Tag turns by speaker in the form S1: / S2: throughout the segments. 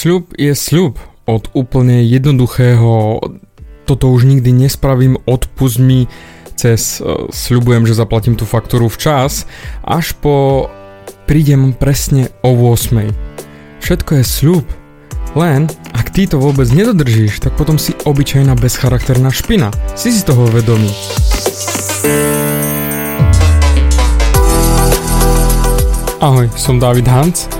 S1: Sľub je sľub. Od úplne jednoduchého toto už nikdy nespravím, odpust mi cez uh, sľubujem, že zaplatím tú faktúru včas, až po prídem presne o 8. Všetko je sľub. Len, ak ty to vôbec nedodržíš, tak potom si obyčajná bezcharakterná špina. Si si toho vedomý. Ahoj, som David Hans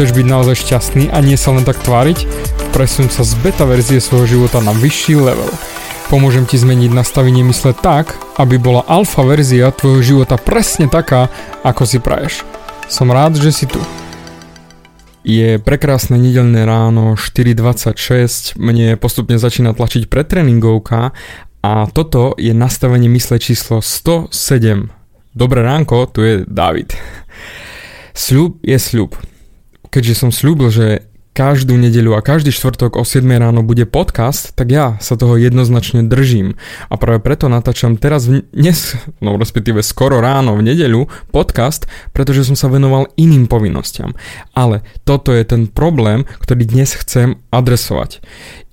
S1: Chceš byť naozaj šťastný a nie sa len tak tváriť? Presun sa z beta verzie svojho života na vyšší level. Pomôžem ti zmeniť nastavenie mysle tak, aby bola alfa verzia tvojho života presne taká, ako si praješ. Som rád, že si tu. Je prekrásne nedelné ráno, 4.26, mne postupne začína tlačiť pretréningovka a toto je nastavenie mysle číslo 107. Dobré ránko, tu je David. Sľub je sľub. Keďže som slúbil, že každú nedeľu a každý štvrtok o 7 ráno bude podcast, tak ja sa toho jednoznačne držím. A práve preto natáčam teraz v dnes, no respektíve skoro ráno v nedeľu podcast, pretože som sa venoval iným povinnostiam. Ale toto je ten problém, ktorý dnes chcem adresovať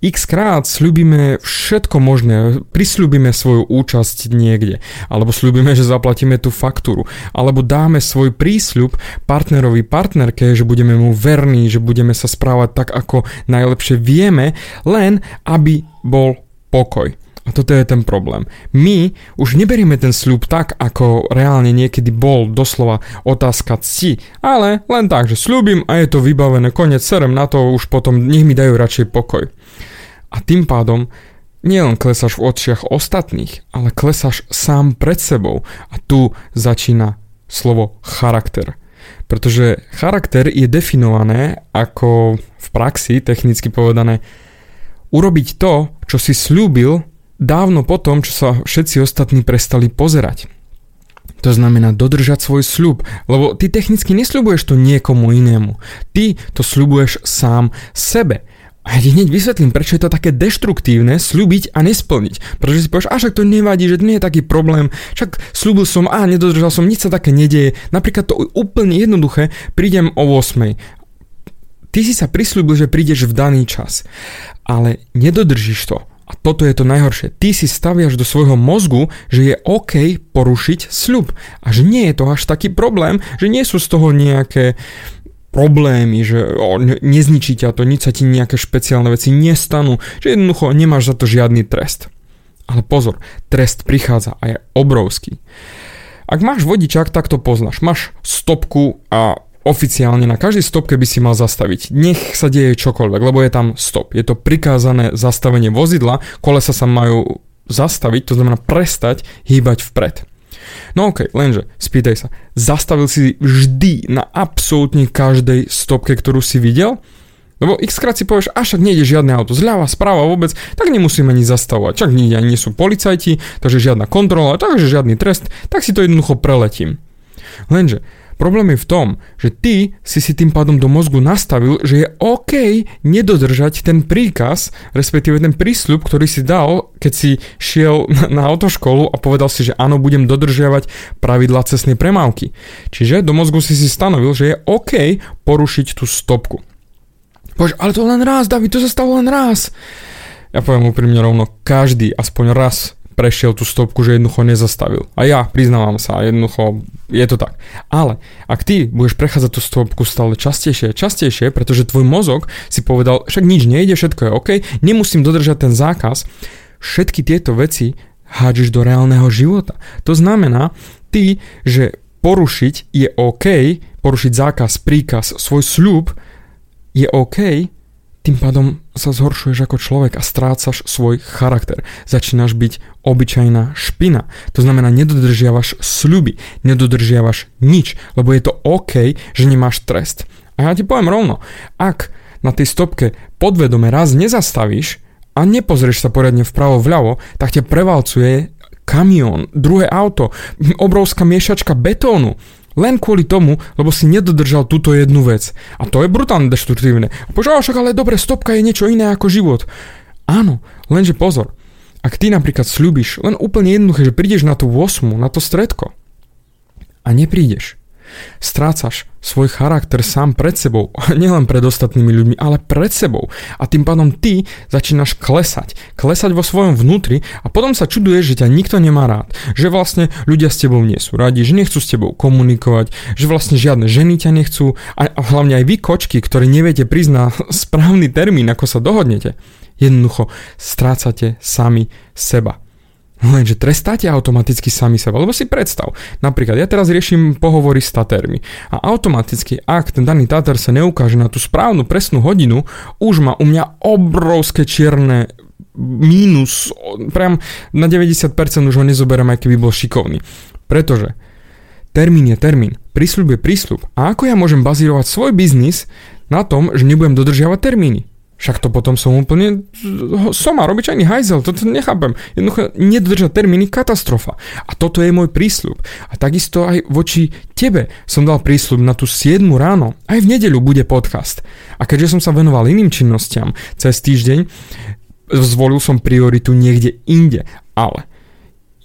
S1: x krát slúbime všetko možné, prislúbime svoju účasť niekde, alebo slúbime, že zaplatíme tú faktúru, alebo dáme svoj prísľub partnerovi, partnerke, že budeme mu verní, že budeme sa správať tak, ako najlepšie vieme, len aby bol pokoj. A toto je ten problém. My už neberieme ten sľub tak, ako reálne niekedy bol doslova otázka cti, ale len tak, že slúbim a je to vybavené, konec serem na to, už potom nech mi dajú radšej pokoj. A tým pádom nielen klesáš v očiach ostatných, ale klesáš sám pred sebou. A tu začína slovo charakter. Pretože charakter je definované ako v praxi, technicky povedané, urobiť to, čo si slúbil dávno potom, čo sa všetci ostatní prestali pozerať. To znamená dodržať svoj sľub, lebo ty technicky nesľubuješ to niekomu inému. Ty to sľubuješ sám sebe. A hneď vysvetlím, prečo je to také deštruktívne slúbiť a nesplniť. Pretože si povieš, a však to nevadí, že to nie je taký problém, však slúbil som a nedodržal som, nič sa také nedieje. Napríklad to úplne jednoduché, prídem o 8. Ty si sa prislúbil, že prídeš v daný čas, ale nedodržíš to a toto je to najhoršie. Ty si staviaš do svojho mozgu, že je OK porušiť sľub. A že nie je to až taký problém, že nie sú z toho nejaké problémy, že o, ne, nezničí ťa to, nič sa ti nejaké špeciálne veci nestanú, že jednoducho nemáš za to žiadny trest. Ale pozor, trest prichádza a je obrovský. Ak máš vodičák, tak to poznáš. Máš stopku a oficiálne na každej stopke by si mal zastaviť. Nech sa deje čokoľvek, lebo je tam stop. Je to prikázané zastavenie vozidla, kolesa sa majú zastaviť, to znamená prestať hýbať vpred. No ok, lenže, spýtaj sa, zastavil si vždy na absolútne každej stopke, ktorú si videl? Lebo x krát si povieš, a však nejde žiadne auto zľava, správa vôbec, tak nemusíme ani zastavovať. Čak nie, nie sú policajti, takže žiadna kontrola, takže žiadny trest, tak si to jednoducho preletím. Lenže Problém je v tom, že ty si si tým pádom do mozgu nastavil, že je OK nedodržať ten príkaz, respektíve ten prísľub, ktorý si dal, keď si šiel na, autoškolu a povedal si, že áno, budem dodržiavať pravidla cestnej premávky. Čiže do mozgu si si stanovil, že je OK porušiť tú stopku. Povieš, ale to len raz, David, to sa stalo len raz. Ja poviem úprimne rovno, každý aspoň raz prešiel tú stopku, že jednoducho nezastavil. A ja priznávam sa, jednoducho je to tak. Ale ak ty budeš prechádzať tú stopku stále častejšie častejšie, pretože tvoj mozog si povedal, však nič nejde, všetko je OK, nemusím dodržať ten zákaz, všetky tieto veci hádžeš do reálneho života. To znamená, ty, že porušiť je OK, porušiť zákaz, príkaz, svoj sľub je OK, tým pádom sa zhoršuješ ako človek a strácaš svoj charakter. Začínaš byť obyčajná špina. To znamená, nedodržiavaš sľuby, nedodržiavaš nič, lebo je to OK, že nemáš trest. A ja ti poviem rovno, ak na tej stopke podvedome raz nezastavíš a nepozrieš sa poriadne vpravo vľavo, tak ťa prevalcuje kamión, druhé auto, obrovská miešačka betónu. Len kvôli tomu, lebo si nedodržal túto jednu vec. A to je brutálne deštruktívne. A požiaľ, však ale dobre, stopka je niečo iné ako život. Áno, lenže pozor. Ak ty napríklad slúbiš len úplne jednoduché, že prídeš na tú 8, na to stredko a neprídeš, Strácaš svoj charakter sám pred sebou, nielen pred ostatnými ľuďmi, ale pred sebou. A tým pádom ty začínaš klesať. Klesať vo svojom vnútri a potom sa čuduješ, že ťa nikto nemá rád. Že vlastne ľudia s tebou nie sú radi, že nechcú s tebou komunikovať, že vlastne žiadne ženy ťa nechcú a hlavne aj vy kočky, ktorí neviete priznať správny termín, ako sa dohodnete. Jednoducho strácate sami seba. Lenže trestáte automaticky sami seba, lebo si predstav, napríklad ja teraz riešim pohovory s Tatermi a automaticky, ak ten daný Tater sa neukáže na tú správnu presnú hodinu, už má u mňa obrovské čierne mínus, priam na 90% už ho nezoberiem, aj keby bol šikovný. Pretože termín je termín, prísľub je prísľub. A ako ja môžem bazírovať svoj biznis na tom, že nebudem dodržiavať termíny? Však to potom som úplne soma, obyčajný hajzel, to nechápem. Jednoducho nedodržať termíny katastrofa. A toto je môj prísľub. A takisto aj voči tebe som dal prísľub na tú 7 ráno. Aj v nedeľu bude podcast. A keďže som sa venoval iným činnostiam cez týždeň, zvolil som prioritu niekde inde. Ale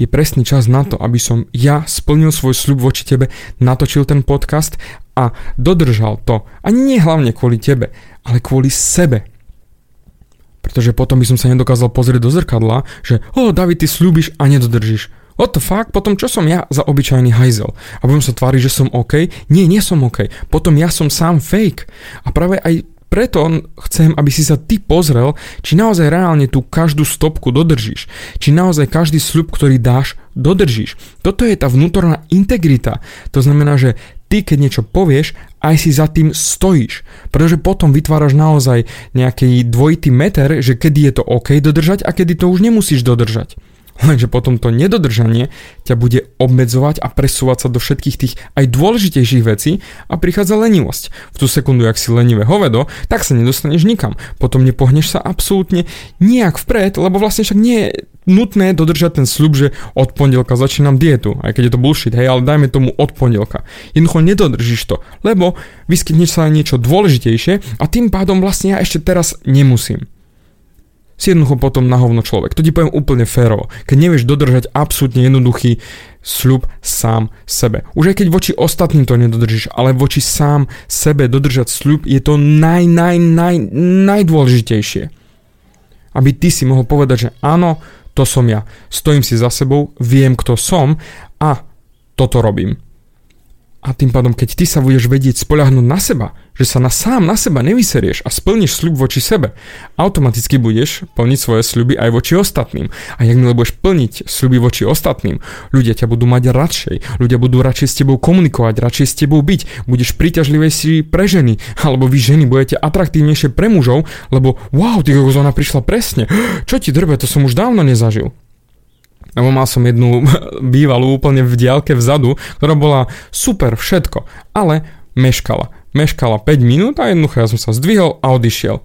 S1: je presný čas na to, aby som ja splnil svoj sľub voči tebe, natočil ten podcast a dodržal to. A nie hlavne kvôli tebe, ale kvôli sebe pretože potom by som sa nedokázal pozrieť do zrkadla, že o, David, ty slúbiš a nedodržíš. What the fuck? Potom čo som ja za obyčajný hajzel? A budem sa tváriť, že som OK? Nie, nie som OK. Potom ja som sám fake. A práve aj preto chcem, aby si sa ty pozrel, či naozaj reálne tú každú stopku dodržíš. Či naozaj každý sľub, ktorý dáš, dodržíš. Toto je tá vnútorná integrita. To znamená, že ty keď niečo povieš, aj si za tým stojíš. Pretože potom vytváraš naozaj nejaký dvojitý meter, že kedy je to OK dodržať a kedy to už nemusíš dodržať. Lenže potom to nedodržanie ťa bude obmedzovať a presúvať sa do všetkých tých aj dôležitejších vecí a prichádza lenivosť. V tú sekundu, ak si lenivé hovedo, tak sa nedostaneš nikam. Potom nepohneš sa absolútne nijak vpred, lebo vlastne však nie nutné dodržať ten sľub, že od pondelka začínam dietu, aj keď je to bullshit, hej, ale dajme tomu od pondelka. Jednoducho nedodržíš to, lebo vyskytneš sa niečo dôležitejšie a tým pádom vlastne ja ešte teraz nemusím si jednoducho potom na hovno človek. To ti poviem úplne férovo. Keď nevieš dodržať absolútne jednoduchý sľub sám sebe. Už aj keď voči ostatným to nedodržíš, ale voči sám sebe dodržať sľub je to naj, naj, naj, najdôležitejšie. Aby ty si mohol povedať, že áno, to som ja. Stojím si za sebou, viem, kto som a toto robím. A tým pádom, keď ty sa budeš vedieť spoľahnúť na seba, že sa na sám na seba nevyserieš a splníš sľub voči sebe, automaticky budeš plniť svoje sľuby aj voči ostatným. A jak budeš plniť sľuby voči ostatným, ľudia ťa budú mať radšej, ľudia budú radšej s tebou komunikovať, radšej s tebou byť, budeš príťažlivejší pre ženy, alebo vy ženy budete atraktívnejšie pre mužov, lebo wow, ty ona prišla presne, čo ti drbe, to som už dávno nezažil. Lebo mal som jednu bývalú úplne v diálke vzadu, ktorá bola super všetko, ale meškala. Meškala 5 minút a jednoducho ja som sa zdvihol a odišiel.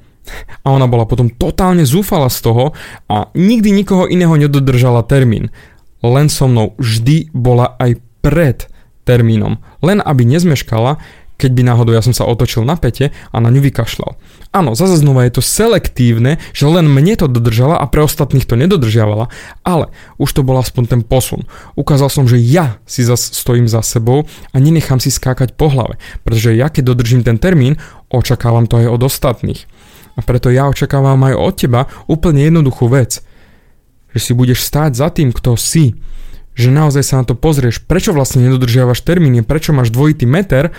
S1: A ona bola potom totálne zúfala z toho a nikdy nikoho iného nedodržala termín. Len so mnou vždy bola aj pred termínom. Len aby nezmeškala, keď by náhodou ja som sa otočil na pete a na ňu vykašľal. Áno, zase znova je to selektívne, že len mne to dodržala a pre ostatných to nedodržiavala, ale už to bol aspoň ten posun. Ukázal som, že ja si zase stojím za sebou a nenechám si skákať po hlave, pretože ja keď dodržím ten termín, očakávam to aj od ostatných. A preto ja očakávam aj od teba úplne jednoduchú vec. Že si budeš stáť za tým, kto si, že naozaj sa na to pozrieš, prečo vlastne nedodržiavaš termíny, prečo máš dvojitý meter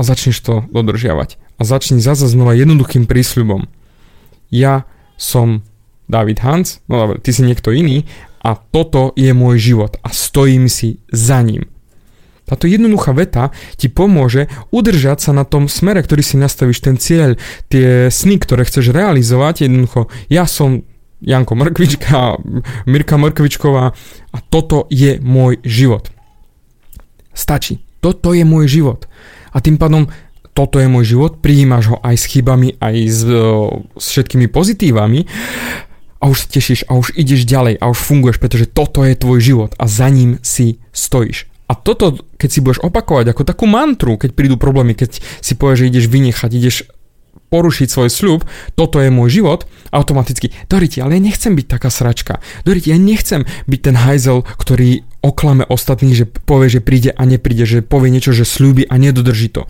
S1: a začneš to dodržiavať. A začni zase znova jednoduchým prísľubom. Ja som David Hans, no dobre, ty si niekto iný a toto je môj život a stojím si za ním. Táto jednoduchá veta ti pomôže udržať sa na tom smere, ktorý si nastavíš, ten cieľ, tie sny, ktoré chceš realizovať. Jednoducho, ja som Janko Mrkvička, Mirka Mrkvičková a toto je môj život. Stačí. Toto je môj život a tým pádom toto je môj život, prijímaš ho aj s chybami, aj s, s všetkými pozitívami a už sa tešíš a už ideš ďalej a už funguješ, pretože toto je tvoj život a za ním si stojíš. A toto, keď si budeš opakovať ako takú mantru, keď prídu problémy, keď si povieš, že ideš vynechať, ideš porušiť svoj sľub, toto je môj život, automaticky, Doriti, ale ja nechcem byť taká sračka. Doriti, ja nechcem byť ten hajzel, ktorý oklame ostatných, že povie, že príde a nepríde, že povie niečo, že slúbi a nedodrží to.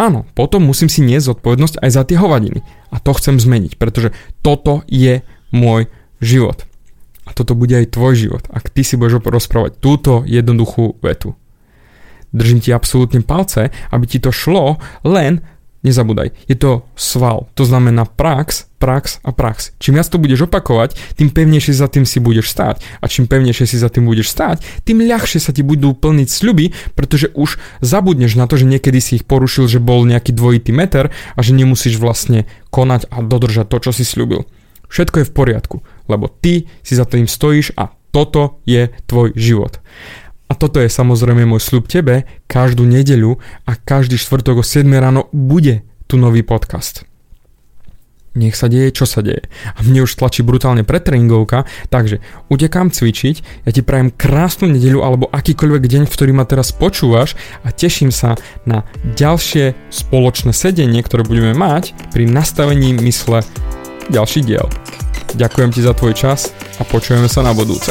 S1: Áno, potom musím si niesť zodpovednosť aj za tie hovadiny. A to chcem zmeniť, pretože toto je môj život. A toto bude aj tvoj život, ak ty si budeš rozprávať túto jednoduchú vetu. Držím ti absolútne palce, aby ti to šlo, len nezabúdaj, je to sval, to znamená prax, prax a prax. Čím viac to budeš opakovať, tým pevnejšie za tým si budeš stáť. A čím pevnejšie si za tým budeš stáť, tým ľahšie sa ti budú plniť sľuby, pretože už zabudneš na to, že niekedy si ich porušil, že bol nejaký dvojitý meter a že nemusíš vlastne konať a dodržať to, čo si sľúbil. Všetko je v poriadku, lebo ty si za tým stojíš a toto je tvoj život. A toto je samozrejme môj sľub tebe, každú nedeľu a každý štvrtok o 7 ráno bude tu nový podcast. Nech sa deje, čo sa deje. A mne už tlačí brutálne pretréningovka, takže utekám cvičiť, ja ti prajem krásnu nedeľu alebo akýkoľvek deň, v ktorý ma teraz počúvaš a teším sa na ďalšie spoločné sedenie, ktoré budeme mať pri nastavení mysle ďalší diel. Ďakujem ti za tvoj čas a počujeme sa na budúce.